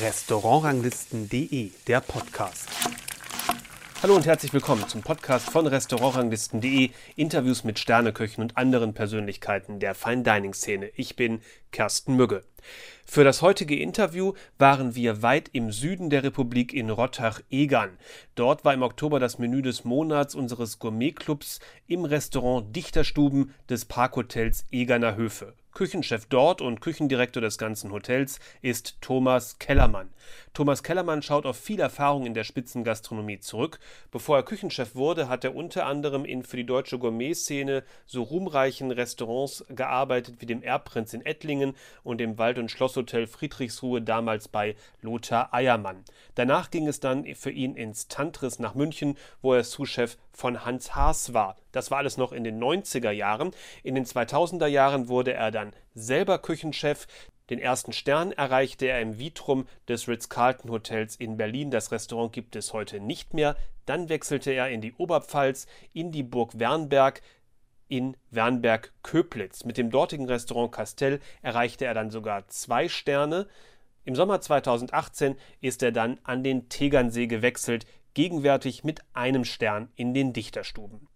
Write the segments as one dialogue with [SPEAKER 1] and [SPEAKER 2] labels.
[SPEAKER 1] Restaurantranglisten.de, der Podcast. Hallo und herzlich willkommen zum Podcast von Restaurantranglisten.de, Interviews mit Sterneköchen und anderen Persönlichkeiten der Fine Dining Szene. Ich bin Kersten Mügge. Für das heutige Interview waren wir weit im Süden der Republik in Rottach-Egern. Dort war im Oktober das Menü des Monats unseres Gourmetclubs im Restaurant Dichterstuben des Parkhotels Egerner Höfe. Küchenchef dort und Küchendirektor des ganzen Hotels ist Thomas Kellermann. Thomas Kellermann schaut auf viel Erfahrung in der Spitzengastronomie zurück. Bevor er Küchenchef wurde, hat er unter anderem in für die deutsche Gourmetszene so ruhmreichen Restaurants gearbeitet wie dem Erbprinz in Ettlingen und dem Wald- und Schlosshotel Friedrichsruhe damals bei Lothar Eiermann. Danach ging es dann für ihn ins Tantris nach München, wo er Souschef von Hans Haas war. Das war alles noch in den 90er Jahren. In den 2000er Jahren wurde er dann selber Küchenchef. Den ersten Stern erreichte er im Vitrum des Ritz-Carlton Hotels in Berlin. Das Restaurant gibt es heute nicht mehr. Dann wechselte er in die Oberpfalz, in die Burg Wernberg, in Wernberg-Köplitz. Mit dem dortigen Restaurant Castell erreichte er dann sogar zwei Sterne. Im Sommer 2018 ist er dann an den Tegernsee gewechselt, gegenwärtig mit einem Stern in den Dichterstuben.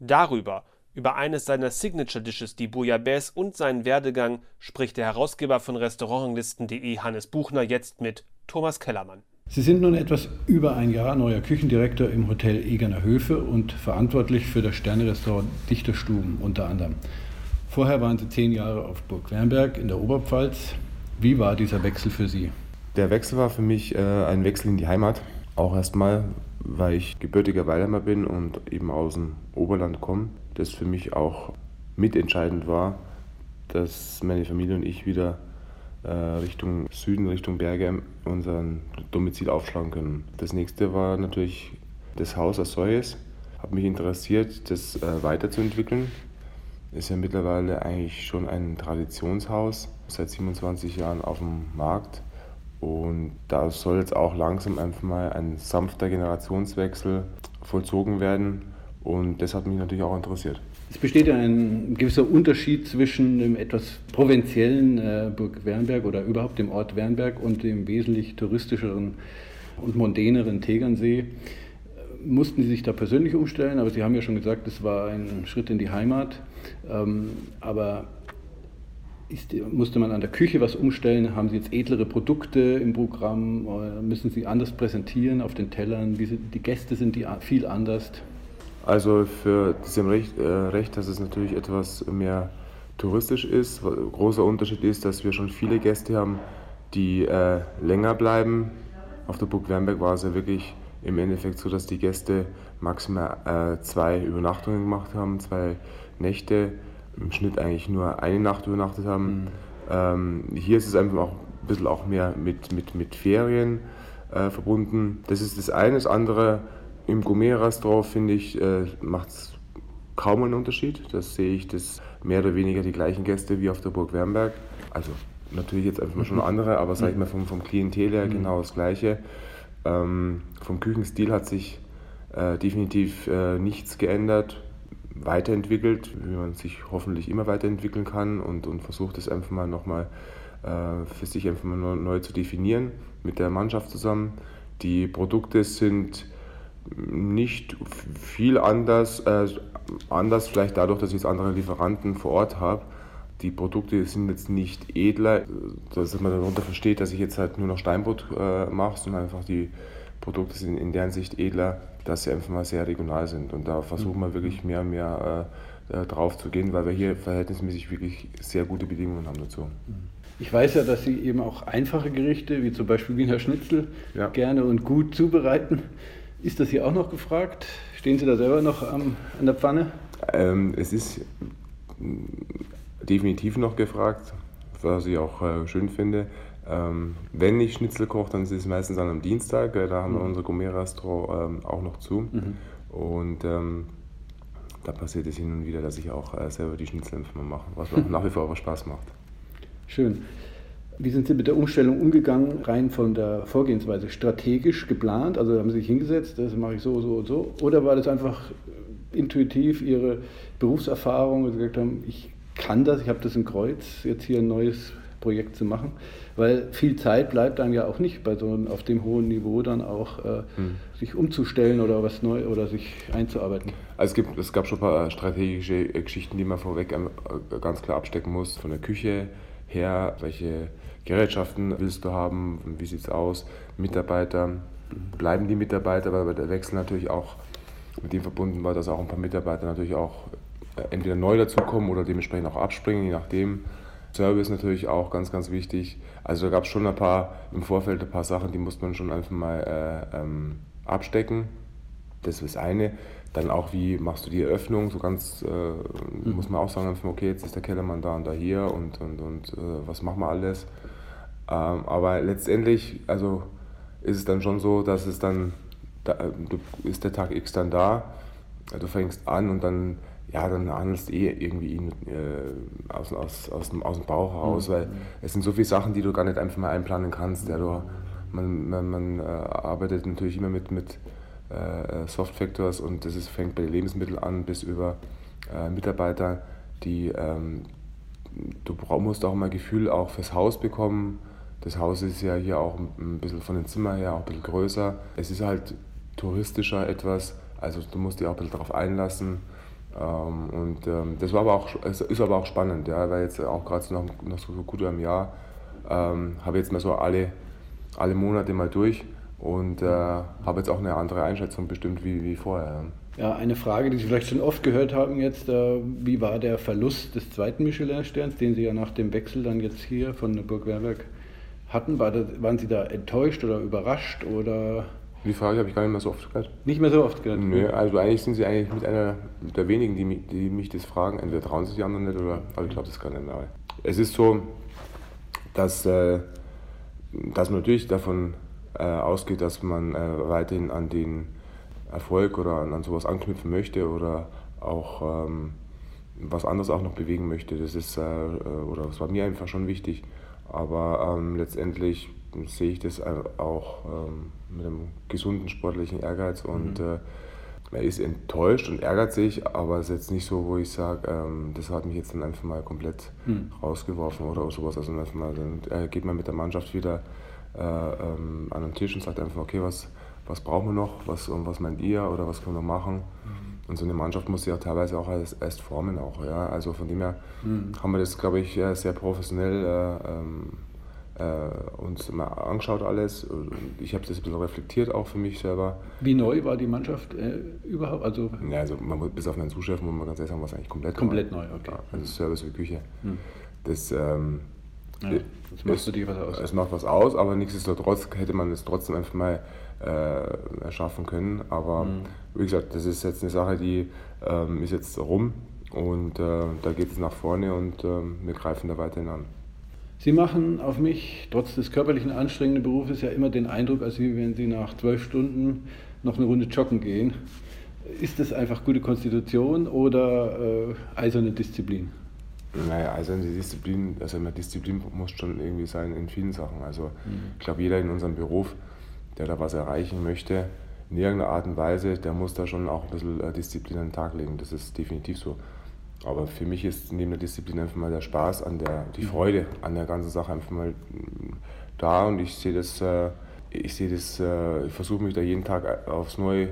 [SPEAKER 1] Darüber über eines seiner Signature Dishes, die Bouillabaisse und seinen Werdegang, spricht der Herausgeber von Restaurantlisten.de Hannes Buchner jetzt mit Thomas Kellermann.
[SPEAKER 2] Sie sind nun etwas über ein Jahr neuer Küchendirektor im Hotel Egerner Höfe und verantwortlich für das Sternerestaurant Dichterstuben unter anderem. Vorher waren Sie zehn Jahre auf Burg Wernberg in der Oberpfalz. Wie war dieser Wechsel für Sie?
[SPEAKER 3] Der Wechsel war für mich äh, ein Wechsel in die Heimat. Auch erstmal, weil ich gebürtiger Weilheimer bin und eben aus dem Oberland komme das für mich auch mitentscheidend war, dass meine Familie und ich wieder äh, Richtung Süden, Richtung Berge unseren Domizil aufschlagen können. Das nächste war natürlich das Haus als solches. Hat mich interessiert, das äh, weiterzuentwickeln. Ist ja mittlerweile eigentlich schon ein Traditionshaus, seit 27 Jahren auf dem Markt. Und da soll jetzt auch langsam einfach mal ein sanfter Generationswechsel vollzogen werden und das hat mich natürlich auch interessiert.
[SPEAKER 2] Es besteht ja ein gewisser Unterschied zwischen dem etwas provinziellen äh, Burg Wernberg oder überhaupt dem Ort Wernberg und dem wesentlich touristischeren und mondäneren Tegernsee. Mussten Sie sich da persönlich umstellen? Aber Sie haben ja schon gesagt, es war ein Schritt in die Heimat. Ähm, aber ist, musste man an der Küche was umstellen? Haben Sie jetzt edlere Produkte im Programm? Müssen Sie anders präsentieren auf den Tellern? Die Gäste sind die viel anders?
[SPEAKER 3] Also für Sie haben recht, äh, recht, dass es natürlich etwas mehr touristisch ist. Großer Unterschied ist, dass wir schon viele Gäste haben, die äh, länger bleiben. Auf der Burg Wernberg war es ja wirklich im Endeffekt so, dass die Gäste maximal äh, zwei Übernachtungen gemacht haben, zwei Nächte, im Schnitt eigentlich nur eine Nacht übernachtet haben. Mhm. Ähm, hier ist es einfach auch ein bisschen auch mehr mit, mit, mit Ferien äh, verbunden. Das ist das eine. Das andere, im Gourmet-Restaurant finde ich, äh, macht es kaum einen Unterschied. Das sehe ich das mehr oder weniger die gleichen Gäste wie auf der Burg Wernberg. Also natürlich jetzt einfach mal schon andere, aber sage ich mal vom, vom Klientel her mhm. genau das Gleiche. Ähm, vom Küchenstil hat sich äh, definitiv äh, nichts geändert, weiterentwickelt, wie man sich hoffentlich immer weiterentwickeln kann und, und versucht es einfach mal nochmal äh, für sich einfach mal neu zu definieren mit der Mannschaft zusammen. Die Produkte sind nicht viel anders, äh, anders vielleicht dadurch, dass ich jetzt andere Lieferanten vor Ort habe. Die Produkte sind jetzt nicht edler, dass man darunter versteht, dass ich jetzt halt nur noch Steinbutt äh, mache, sondern einfach die Produkte sind in deren Sicht edler, dass sie einfach mal sehr regional sind. Und da versuchen wir wirklich mehr und mehr äh, äh, drauf zu gehen, weil wir hier verhältnismäßig wirklich sehr gute Bedingungen haben dazu.
[SPEAKER 2] Ich weiß ja, dass Sie eben auch einfache Gerichte, wie zum Beispiel Wiener Schnitzel, ja. gerne und gut zubereiten. Ist das hier auch noch gefragt? Stehen Sie da selber noch am, an der Pfanne?
[SPEAKER 3] Ähm, es ist definitiv noch gefragt, was ich auch äh, schön finde. Ähm, wenn ich Schnitzel koche, dann ist es meistens dann am Dienstag. Äh, da haben mhm. wir unser Gourmet-Restaurant ähm, auch noch zu. Mhm. Und ähm, da passiert es hin und wieder, dass ich auch äh, selber die Schnitzel mache, was mir nach wie vor aber Spaß macht.
[SPEAKER 2] Schön. Wie sind Sie mit der Umstellung umgegangen, rein von der Vorgehensweise strategisch geplant? Also haben Sie sich hingesetzt, das mache ich so, so und so? Oder war das einfach intuitiv Ihre Berufserfahrung, dass Sie gesagt haben, ich kann das, ich habe das im Kreuz, jetzt hier ein neues Projekt zu machen, weil viel Zeit bleibt dann ja auch nicht bei so einem, auf dem hohen Niveau dann auch äh, hm. sich umzustellen oder was neu oder sich einzuarbeiten.
[SPEAKER 3] Also es, gibt, es gab schon ein paar strategische Geschichten, die man vorweg äh, ganz klar abstecken muss, von der Küche her, welche Gerätschaften willst du haben, wie sieht es aus, Mitarbeiter, bleiben die Mitarbeiter, weil der Wechsel natürlich auch mit dem verbunden war, dass auch ein paar Mitarbeiter natürlich auch äh, entweder neu dazukommen oder dementsprechend auch abspringen, je nachdem. Service natürlich auch ganz, ganz wichtig. Also da gab es schon ein paar im Vorfeld ein paar Sachen, die musste man schon einfach mal äh, ähm, abstecken. Das ist das eine. Dann auch, wie machst du die Eröffnung? So ganz äh, mhm. muss man auch sagen, okay, jetzt ist der Kellermann da und da hier und, und, und äh, was machen wir alles? Ähm, aber letztendlich, also ist es dann schon so, dass es dann, da, ist der Tag X dann da, du fängst an und dann, ja, dann handelst du eh irgendwie ihn äh, aus, aus, aus, dem, aus dem Bauch heraus, mhm. weil es sind so viele Sachen, die du gar nicht einfach mal einplanen kannst. Ja, du, man man, man äh, arbeitet natürlich immer mit, mit äh, Soft Factors und das ist, fängt bei den Lebensmitteln an bis über äh, Mitarbeiter, die ähm, du musst auch mal Gefühl auch fürs Haus bekommen, das Haus ist ja hier auch ein bisschen von den Zimmern her auch ein bisschen größer. Es ist halt touristischer etwas, also du musst dich auch ein bisschen darauf einlassen. Ähm, und ähm, das war aber auch, ist aber auch spannend, ja, weil jetzt auch gerade noch, noch so gut einem Jahr ähm, habe jetzt mal so alle, alle Monate mal durch und äh, habe jetzt auch eine andere Einschätzung bestimmt wie, wie vorher.
[SPEAKER 2] Ja, eine Frage, die Sie vielleicht schon oft gehört haben jetzt, äh, wie war der Verlust des zweiten Michelin-Sterns, den Sie ja nach dem Wechsel dann jetzt hier von Burg Werberg hatten? War das, waren Sie da enttäuscht oder überrascht oder?
[SPEAKER 3] Die Frage habe ich gar nicht mehr so oft gehört.
[SPEAKER 2] Nicht mehr so oft gehört?
[SPEAKER 3] Nö, also eigentlich sind Sie eigentlich mit einer der wenigen, die mich, die mich das fragen. Entweder trauen Sie sich anderen nicht oder, aber ich glaube, das kann nicht mehr. Es ist so, dass, äh, dass man natürlich davon äh, ausgeht, dass man äh, weiterhin an den Erfolg oder an, an sowas anknüpfen möchte oder auch ähm, was anderes auch noch bewegen möchte. Das ist, äh, äh, oder das war mir einfach schon wichtig. Aber ähm, letztendlich sehe ich das auch ähm, mit einem gesunden sportlichen Ehrgeiz und mhm. äh, er ist enttäuscht und ärgert sich, aber es ist jetzt nicht so, wo ich sage, ähm, das hat mich jetzt dann einfach mal komplett mhm. rausgeworfen oder sowas. Also einfach mal, dann äh, geht man mit der Mannschaft wieder äh, ähm, an den Tisch und sagt einfach, okay, was, was brauchen wir noch, was, was meint ihr oder was können wir machen? Mhm. Und so eine Mannschaft muss sich auch teilweise auch erst, erst formen auch. Ja? Also von dem her mhm. haben wir das, glaube ich, sehr professionell äh, ähm, äh, uns mal angeschaut alles. Ich habe das ein bisschen reflektiert auch für mich selber.
[SPEAKER 2] Wie neu war die Mannschaft äh, überhaupt? Also,
[SPEAKER 3] ja, also man, bis auf meinen Zuschef muss man ganz ehrlich sagen, war es eigentlich komplett,
[SPEAKER 2] komplett neu. okay.
[SPEAKER 3] Ja, also Service wie Küche. Mhm. Das, ähm,
[SPEAKER 2] ja, das macht natürlich was aus.
[SPEAKER 3] Es macht was aus, aber nichtsdestotrotz hätte man es trotzdem einfach mal äh, erschaffen können. Aber mhm. wie gesagt, das ist jetzt eine Sache, die ähm, ist jetzt rum und äh, da geht es nach vorne und äh, wir greifen da weiterhin an.
[SPEAKER 2] Sie machen auf mich, trotz des körperlichen anstrengenden Berufes, ja immer den Eindruck, als wenn Sie nach zwölf Stunden noch eine Runde joggen gehen. Ist das einfach gute Konstitution oder äh, eiserne Disziplin?
[SPEAKER 3] Naja, eiserne Disziplin, also eine Disziplin muss schon irgendwie sein in vielen Sachen. Also mhm. ich glaube, jeder in unserem Beruf der da was erreichen möchte, in irgendeiner Art und Weise, der muss da schon auch ein bisschen äh, Disziplin an den Tag legen. Das ist definitiv so. Aber für mich ist neben der Disziplin einfach mal der Spaß an der, die mhm. Freude an der ganzen Sache einfach mal mm, da und ich sehe das, äh, ich sehe das, äh, ich versuche mich da jeden Tag aufs Neue,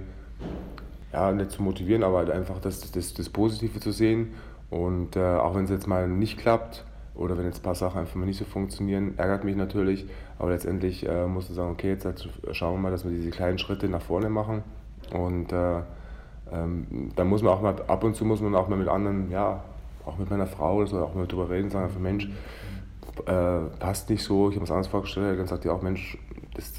[SPEAKER 3] ja, nicht zu motivieren, aber halt einfach das, das, das Positive zu sehen und auch wenn es jetzt mal nicht klappt, oder wenn jetzt ein paar Sachen einfach mal nicht so funktionieren, ärgert mich natürlich. Aber letztendlich äh, musst du sagen, okay, jetzt halt schauen wir mal, dass wir diese kleinen Schritte nach vorne machen. Und äh, ähm, dann muss man auch mal, ab und zu muss man auch mal mit anderen, ja, auch mit meiner Frau oder so, auch mal drüber reden, sagen einfach, Mensch, äh, passt nicht so, ich habe was anderes vorgestellt. Dann sagt die auch, Mensch, das,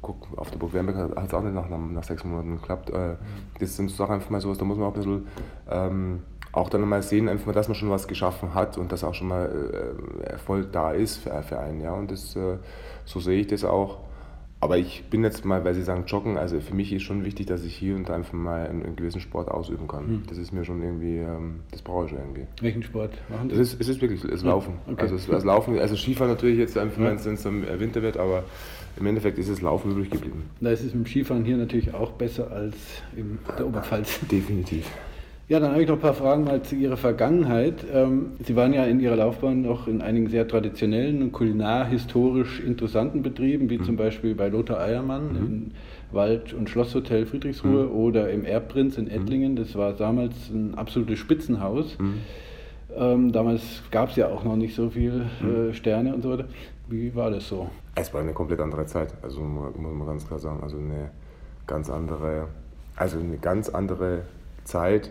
[SPEAKER 3] guck, auf der Burg Wernberg hat es auch nicht nach, nach sechs Monaten geklappt. Äh, das sind Sachen einfach mal sowas, da muss man auch ein bisschen ähm, auch dann mal sehen, einfach, dass man schon was geschaffen hat und dass auch schon mal äh, Erfolg da ist für, für einen. Ja? Und das, äh, so sehe ich das auch. Aber ich bin jetzt mal, weil Sie sagen Joggen, also für mich ist schon wichtig, dass ich hier und da einfach mal einen, einen gewissen Sport ausüben kann. Hm. Das ist mir schon irgendwie, ähm, das brauche ich schon irgendwie.
[SPEAKER 2] Welchen Sport
[SPEAKER 3] machen Sie? Das ist, es ist wirklich das Laufen. Okay. Also das Laufen, also Skifahren natürlich jetzt einfach, ja. wenn es im Winter wird, aber im Endeffekt ist es Laufen übrig geblieben.
[SPEAKER 2] Da ist es mit dem Skifahren hier natürlich auch besser als in der Oberpfalz.
[SPEAKER 3] Definitiv.
[SPEAKER 2] Ja, dann habe ich noch ein paar Fragen mal zu Ihrer Vergangenheit. Ähm, Sie waren ja in Ihrer Laufbahn noch in einigen sehr traditionellen und kulinarhistorisch interessanten Betrieben, wie mhm. zum Beispiel bei Lothar Eiermann mhm. im Wald- und Schlosshotel Friedrichsruhe mhm. oder im Erbprinz in mhm. Ettlingen. Das war damals ein absolutes Spitzenhaus. Mhm. Ähm, damals gab es ja auch noch nicht so viele mhm. äh, Sterne und so weiter. Wie war das so?
[SPEAKER 3] Es war eine komplett andere Zeit, also muss man ganz klar sagen. Also eine ganz andere, also eine ganz andere Zeit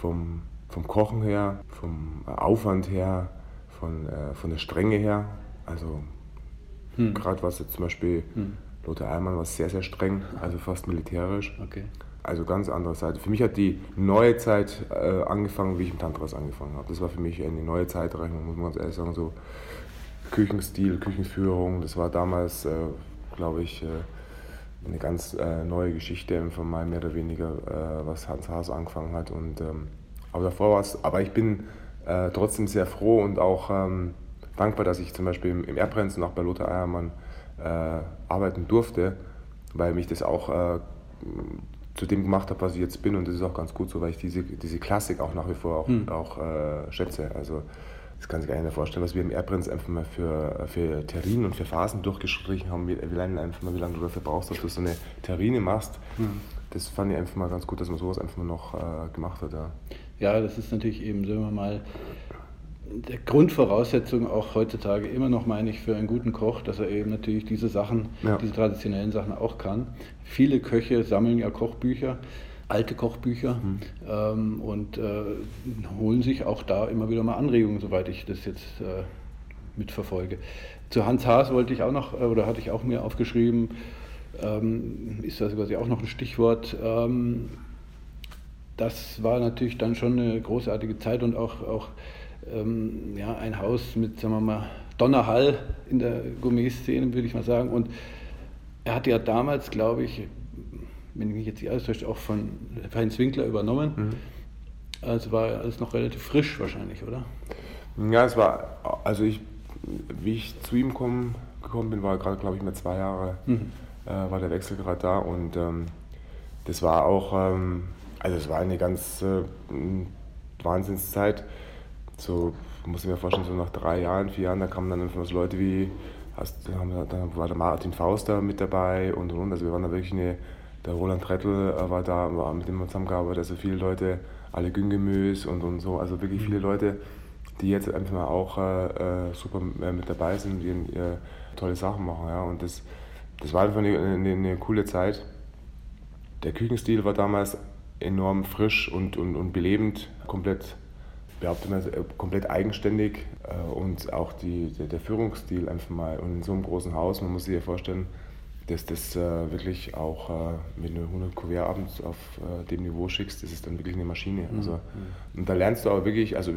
[SPEAKER 3] vom, vom Kochen her, vom Aufwand her, von, äh, von der Strenge her. Also hm. gerade was jetzt zum Beispiel hm. Lothar Eilmann war sehr, sehr streng, also fast militärisch. Okay. Also ganz andere Seite. Für mich hat die neue Zeit äh, angefangen, wie ich mit Tantras angefangen habe. Das war für mich eine neue Zeitrechnung, muss man ganz ehrlich sagen. So Küchenstil, Küchenführung, das war damals, äh, glaube ich, äh, eine ganz äh, neue Geschichte von meinem mehr oder weniger, äh, was Hans Haas angefangen hat. Und, ähm, aber davor war es, aber ich bin äh, trotzdem sehr froh und auch ähm, dankbar, dass ich zum Beispiel im, im Erbrenz und auch bei Lothar Eiermann äh, arbeiten durfte, weil mich das auch äh, zu dem gemacht habe, was ich jetzt bin. Und das ist auch ganz gut so, weil ich diese, diese Klassik auch nach wie vor auch, hm. auch äh, schätze. Also das kann sich nicht vorstellen, was wir im Erbrenz einfach mal für, für Terrinen und für Phasen durchgestrichen haben, wie, wie lange einfach mal, wie lange du dafür brauchst, dass du so eine Terrine machst. Mhm. Das fand ich einfach mal ganz gut, dass man sowas einfach mal noch äh, gemacht hat. Ja.
[SPEAKER 2] ja, das ist natürlich eben, sagen wir mal, der Grundvoraussetzung auch heutzutage immer noch, meine ich, für einen guten Koch, dass er eben natürlich diese Sachen, ja. diese traditionellen Sachen auch kann. Viele Köche sammeln ja Kochbücher alte Kochbücher mhm. ähm, und äh, holen sich auch da immer wieder mal Anregungen, soweit ich das jetzt äh, mitverfolge. Zu Hans Haas wollte ich auch noch, äh, oder hatte ich auch mir aufgeschrieben, ähm, ist das quasi auch noch ein Stichwort. Ähm, das war natürlich dann schon eine großartige Zeit und auch, auch ähm, ja, ein Haus mit, sagen wir mal, Donnerhall in der Gourmet-Szene, würde ich mal sagen. Und er hatte ja damals, glaube ich, wenn ich mich jetzt nicht alles täusche, auch von Heinz Winkler übernommen. Mhm. Also war alles noch relativ frisch wahrscheinlich, oder?
[SPEAKER 3] Ja, es war, also ich, wie ich zu ihm komm, gekommen bin, war gerade, glaube ich, mal zwei Jahre, mhm. äh, war der Wechsel gerade da und ähm, das war auch, ähm, also es war eine ganz äh, Wahnsinnszeit. So, muss ich mir vorstellen, so nach drei Jahren, vier Jahren, da kamen dann einfach so Leute wie, hast, dann war der Martin Faust da mit dabei und und und. Also wir waren da wirklich eine der Roland Trettel äh, war da, war mit dem wir zusammengearbeitet, also viele Leute, alle Güngemüs und, und so, also wirklich viele mhm. Leute, die jetzt einfach mal auch äh, äh super äh, mit dabei sind, die tolle Sachen machen. Ja. Und das, das war einfach eine, eine, eine, coole Zeit. Der Küchenstil war damals enorm frisch und, und, und belebend, komplett, behaupte mal, komplett eigenständig und auch die, der, der Führungsstil einfach mal. Und in so einem großen Haus, man muss sich ja vorstellen, dass das äh, wirklich auch, äh, wenn du 100 Kuvert abends auf äh, dem Niveau schickst, das ist dann wirklich eine Maschine. Mhm. Also, und da lernst du aber wirklich, also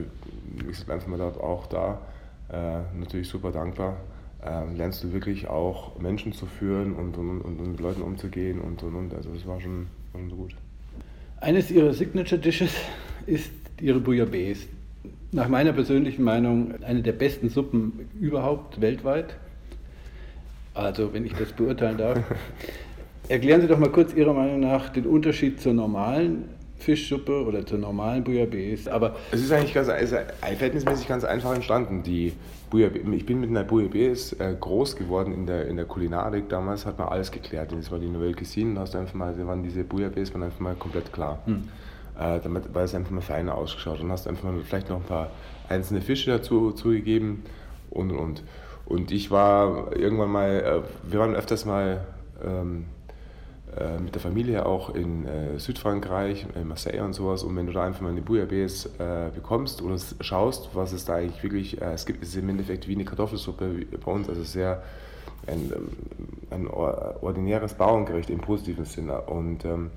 [SPEAKER 3] wie gesagt, einfach mal dort auch da, äh, natürlich super dankbar, ähm, lernst du wirklich auch Menschen zu führen und, und, und, und, mit Leuten umzugehen und und und. Also das war schon, war schon so gut.
[SPEAKER 2] Eines ihrer Signature Dishes ist ihre Bouillabaisse. Nach meiner persönlichen Meinung eine der besten Suppen überhaupt weltweit. Also, wenn ich das beurteilen darf. Erklären Sie doch mal kurz Ihrer Meinung nach den Unterschied zur normalen Fischsuppe oder zur normalen Bouillabaisse.
[SPEAKER 3] Aber es ist eigentlich ganz, ist verhältnismäßig ganz einfach entstanden. Die ich bin mit einer Bouillabaisse äh, groß geworden in der, in der Kulinarik. Damals hat man alles geklärt. Das war die Nouvelle Cuisine. Hast einfach mal, waren diese Bouillabaisse waren einfach mal komplett klar. Hm. Äh, damit, weil es einfach mal feiner ausgeschaut. Dann hast du einfach mal vielleicht noch ein paar einzelne Fische dazu zugegeben und und und. Ich war irgendwann mal, äh, wir waren öfters mal ähm, äh, mit der Familie auch in äh, Südfrankreich, in Marseille und sowas. Und wenn du da einfach mal eine Bouillabaisse äh, bekommst oder schaust, was es da eigentlich wirklich, äh, es gibt, ist im Endeffekt wie eine Kartoffelsuppe bei uns, also sehr ein, ähm, ein ordinäres Bauerngericht im positiven Sinne. Und ähm,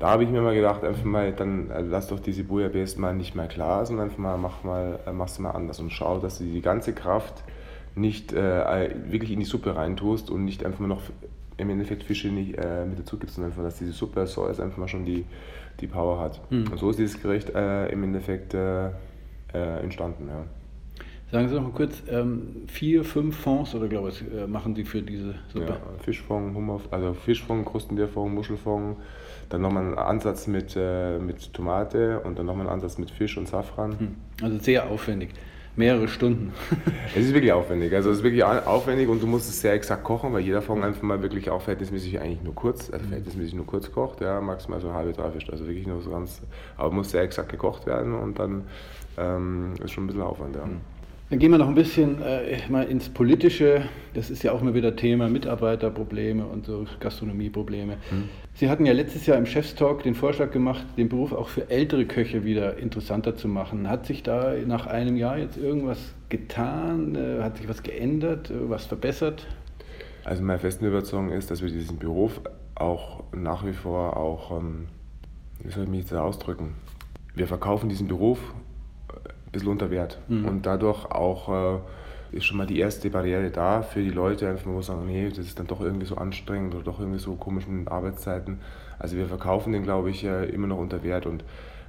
[SPEAKER 3] da habe ich mir mal gedacht, einfach mal, dann äh, lass doch diese Bouillabaisse mal nicht mehr klar, sondern einfach mal, mach mal, mach's mal anders und schau, dass du die ganze Kraft nicht äh, wirklich in die Suppe reintust und nicht einfach noch im Endeffekt Fische nicht äh, mit dazu gibst, sondern einfach, dass diese Suppe so ist, einfach mal schon die, die Power hat. Mhm. Und so ist dieses Gericht äh, im Endeffekt äh, äh, entstanden. Ja.
[SPEAKER 2] Sagen Sie noch mal kurz, ähm, vier, fünf Fonds oder glaube ich, äh, machen Sie für diese Suppe?
[SPEAKER 3] Ja, Fischfond, Hummer, also Fischfond, Krustentierfond, Muschelfond, dann nochmal einen Ansatz mit, mit Tomate und dann nochmal einen Ansatz mit Fisch und Safran. Hm.
[SPEAKER 2] Also sehr aufwendig. Mehrere Stunden.
[SPEAKER 3] es ist wirklich aufwendig. Also es ist wirklich aufwendig und du musst es sehr exakt kochen, weil jeder Fond einfach mal wirklich auch verhältnismäßig eigentlich nur kurz, also hm. verhältnismäßig nur kurz kocht, ja, maximal so eine halbe, dreiviertel, also wirklich nur so ganz, aber muss sehr exakt gekocht werden und dann ähm, ist schon ein bisschen Aufwand, ja. Hm.
[SPEAKER 2] Dann gehen wir noch ein bisschen äh, mal ins Politische. Das ist ja auch immer wieder Thema Mitarbeiterprobleme und so Gastronomieprobleme. Mhm. Sie hatten ja letztes Jahr im Chefstalk den Vorschlag gemacht, den Beruf auch für ältere Köche wieder interessanter zu machen. Hat sich da nach einem Jahr jetzt irgendwas getan? Äh, hat sich was geändert, äh, was verbessert?
[SPEAKER 3] Also meine festen Überzeugung ist, dass wir diesen Beruf auch nach wie vor auch, ähm, wie soll ich mich jetzt ausdrücken, wir verkaufen diesen Beruf bisschen unter Wert. Mhm. Und dadurch auch äh, ist schon mal die erste Barriere da für die Leute, einfach mal sagen, nee, das ist dann doch irgendwie so anstrengend oder doch irgendwie so komisch mit Arbeitszeiten. Also wir verkaufen den, glaube ich, äh, immer noch unter Wert. Und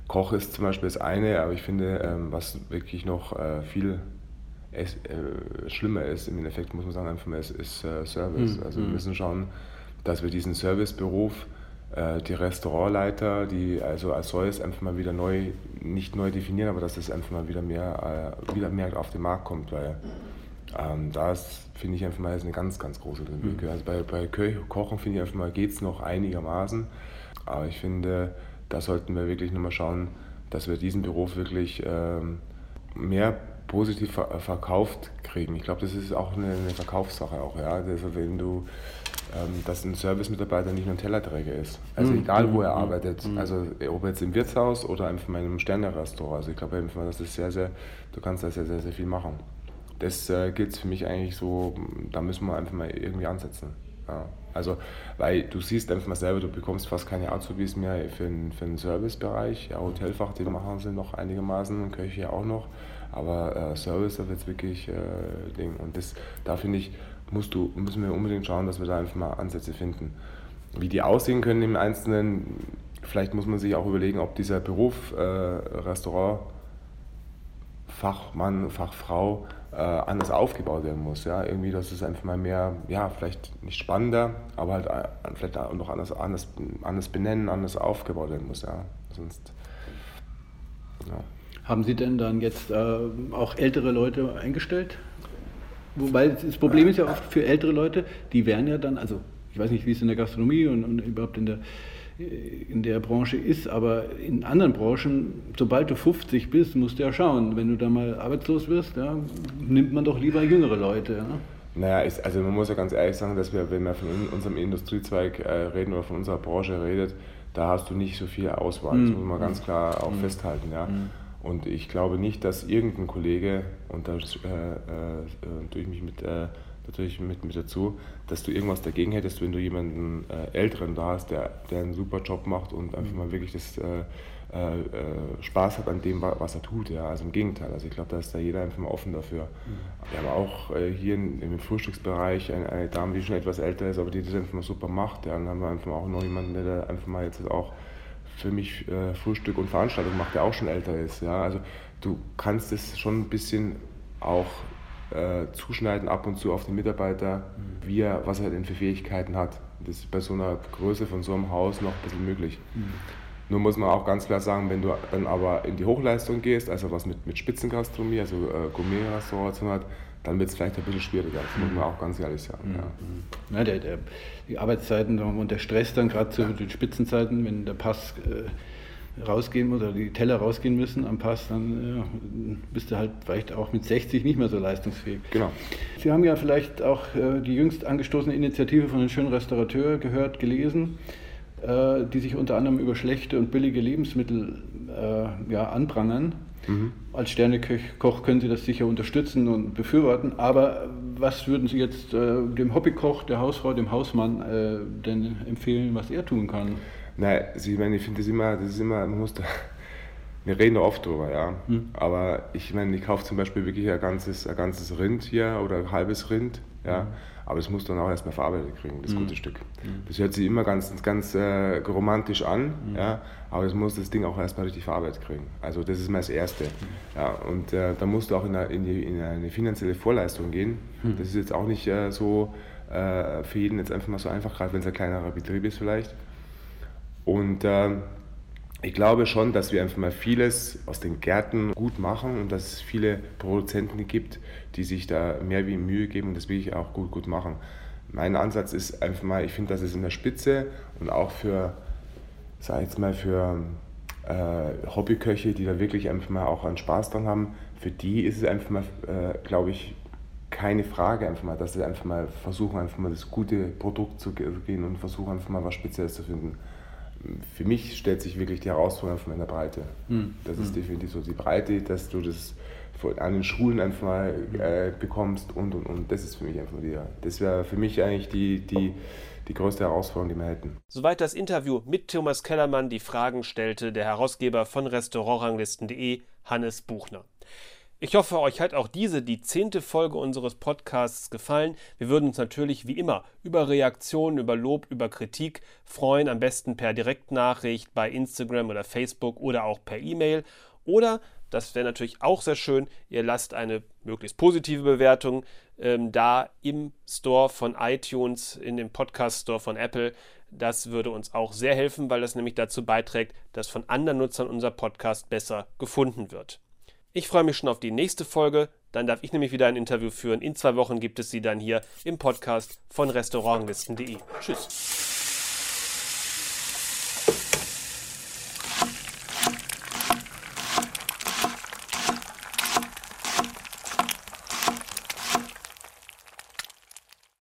[SPEAKER 3] Koch ist zum Beispiel das eine, aber ich finde, ähm, was wirklich noch äh, viel es, äh, schlimmer ist, im Endeffekt muss man sagen, einfach mal, ist, ist äh, Service. Mhm. Also wir mhm. müssen schauen, dass wir diesen Serviceberuf die Restaurantleiter, die also als solches einfach mal wieder neu, nicht neu definieren, aber dass das einfach mal wieder mehr, äh, wieder mehr auf den Markt kommt, weil ähm, da finde ich einfach mal, eine ganz, ganz große Lücke. Mhm. Also bei, bei Kochen finde ich einfach mal, geht es noch einigermaßen, aber ich finde, da sollten wir wirklich nochmal schauen, dass wir diesen Beruf wirklich ähm, mehr positiv ver verkauft kriegen. Ich glaube, das ist auch eine, eine Verkaufssache auch, ja. Also wenn du dass ein Service-Mitarbeiter nicht nur ein Tellerträger ist. Also mhm. egal, wo er mhm. arbeitet. Mhm. Also ob jetzt im Wirtshaus oder einfach in einem Sterne-Restaurant. Also ich glaube einfach, das ist sehr, sehr, du kannst da sehr, sehr, sehr viel machen. Das äh, gilt für mich eigentlich so, da müssen wir einfach mal irgendwie ansetzen. Ja. Also, weil du siehst einfach mal selber, du bekommst fast keine Azubis mehr für den, für den Servicebereich. Ja, Hotelfach, die machen sie noch einigermaßen, Köche auch noch. Aber äh, Service, wird es wirklich äh, Ding. Und das, da finde ich, musst du, müssen wir unbedingt schauen, dass wir da einfach mal Ansätze finden. Wie die aussehen können im Einzelnen, vielleicht muss man sich auch überlegen, ob dieser Beruf äh, Restaurant, Fachmann, Fachfrau äh, anders aufgebaut werden muss. Ja? Irgendwie, dass es einfach mal mehr, ja, vielleicht nicht spannender, aber halt äh, vielleicht noch anders, anders, anders benennen, anders aufgebaut werden muss. Ja? Sonst,
[SPEAKER 2] ja. Haben Sie denn dann jetzt äh, auch ältere Leute eingestellt? Wobei das Problem ist ja oft für ältere Leute, die werden ja dann, also ich weiß nicht, wie es in der Gastronomie und, und überhaupt in der, in der Branche ist, aber in anderen Branchen, sobald du 50 bist, musst du ja schauen, wenn du da mal arbeitslos wirst, ja, nimmt man doch lieber jüngere Leute. Ja?
[SPEAKER 3] Naja, ist, also man muss ja ganz ehrlich sagen, dass wir, wenn wir von unserem Industriezweig äh, reden oder von unserer Branche redet, da hast du nicht so viel Auswahl. Das mhm. muss man ganz klar auch mhm. festhalten. Ja. Mhm. Und ich glaube nicht, dass irgendein Kollege, und da äh, äh, tue ich mich mit, äh, natürlich mit, mit dazu, dass du irgendwas dagegen hättest, wenn du jemanden äh, Älteren da hast, der, der einen super Job macht und einfach mhm. mal wirklich das äh, äh, Spaß hat an dem, was er tut. Ja? Also im Gegenteil. Also ich glaube, da ist da jeder einfach mal offen dafür. Mhm. Wir haben auch hier im Frühstücksbereich eine, eine, Dame, die schon etwas älter ist, aber die das einfach mal super macht. Ja? dann haben wir einfach auch noch jemanden, der einfach mal jetzt auch für mich äh, Frühstück und Veranstaltung macht, der auch schon älter ist. Ja? Also du kannst es schon ein bisschen auch äh, zuschneiden ab und zu auf den Mitarbeiter, mhm. wie er, was er denn für Fähigkeiten hat. Das ist bei so einer Größe von so einem Haus noch ein bisschen möglich. Mhm. Nur muss man auch ganz klar sagen, wenn du dann aber in die Hochleistung gehst, also was mit, mit Spitzengastronomie, also äh, Gourmet-Restauration hat, dann wird es vielleicht ein bisschen schwieriger. Das muss man auch ganz ehrlich sagen. Mhm.
[SPEAKER 2] Ja. Ja, der, der, die Arbeitszeiten und der Stress dann gerade zu den Spitzenzeiten, wenn der Pass äh, rausgehen muss oder die Teller rausgehen müssen am Pass, dann ja, bist du halt vielleicht auch mit 60 nicht mehr so leistungsfähig.
[SPEAKER 3] Genau.
[SPEAKER 2] Sie haben ja vielleicht auch äh, die jüngst angestoßene Initiative von den schönen Restaurateur gehört, gelesen äh, die sich unter anderem über schlechte und billige Lebensmittel äh, ja, anprangern. Mhm. Als Sternekoch können Sie das sicher unterstützen und befürworten, aber was würden Sie jetzt äh, dem Hobbykoch, der Hausfrau, dem Hausmann äh, denn empfehlen, was er tun kann?
[SPEAKER 3] Nein, also ich meine, ich finde das immer, das ist immer, muss da, Wir reden oft drüber, ja. Hm. Aber ich meine, ich kaufe zum Beispiel wirklich ein ganzes, ein ganzes Rind hier oder ein halbes Rind, ja. Aber es muss dann auch erstmal verarbeitet kriegen, das hm. gute Stück. Hm. Das hört sich immer ganz, ganz äh, romantisch an, hm. ja. Aber es muss das Ding auch erstmal richtig verarbeitet kriegen. Also das ist mal das Erste. Hm. Ja. Und äh, da musst du auch in, eine, in, die, in eine finanzielle Vorleistung gehen. Das ist jetzt auch nicht äh, so äh, für jeden jetzt einfach mal so einfach, gerade wenn es ein kleinerer Betrieb ist vielleicht. Und ähm, ich glaube schon, dass wir einfach mal vieles aus den Gärten gut machen und dass es viele Produzenten gibt, die sich da mehr wie Mühe geben und das will ich auch gut, gut machen. Mein Ansatz ist einfach mal, ich finde, dass es in der Spitze und auch für, sag jetzt mal, für äh, Hobbyköche, die da wirklich einfach mal auch einen Spaß dran haben, für die ist es einfach mal, äh, glaube ich, keine Frage einfach mal, dass sie einfach mal versuchen, einfach mal das gute Produkt zu gehen und versuchen einfach mal was Spezielles zu finden für mich stellt sich wirklich die Herausforderung von meiner Breite. Mhm. Das ist hm. definitiv so die Breite, dass du das an den Schulen einfach mal äh, bekommst und und und. Das ist für mich einfach die, das wäre für mich eigentlich die, die, die größte Herausforderung, die wir hätten.
[SPEAKER 1] Soweit das Interview mit Thomas Kellermann, die Fragen stellte der Herausgeber von Restaurantranglisten.de, Hannes Buchner. Ich hoffe, euch hat auch diese, die zehnte Folge unseres Podcasts gefallen. Wir würden uns natürlich wie immer über Reaktionen, über Lob, über Kritik freuen, am besten per Direktnachricht bei Instagram oder Facebook oder auch per E-Mail. Oder, das wäre natürlich auch sehr schön, ihr lasst eine möglichst positive Bewertung ähm, da im Store von iTunes, in dem Podcast Store von Apple. Das würde uns auch sehr helfen, weil das nämlich dazu beiträgt, dass von anderen Nutzern unser Podcast besser gefunden wird. Ich freue mich schon auf die nächste Folge. Dann darf ich nämlich wieder ein Interview führen. In zwei Wochen gibt es sie dann hier im Podcast von restaurantlisten.de. Tschüss.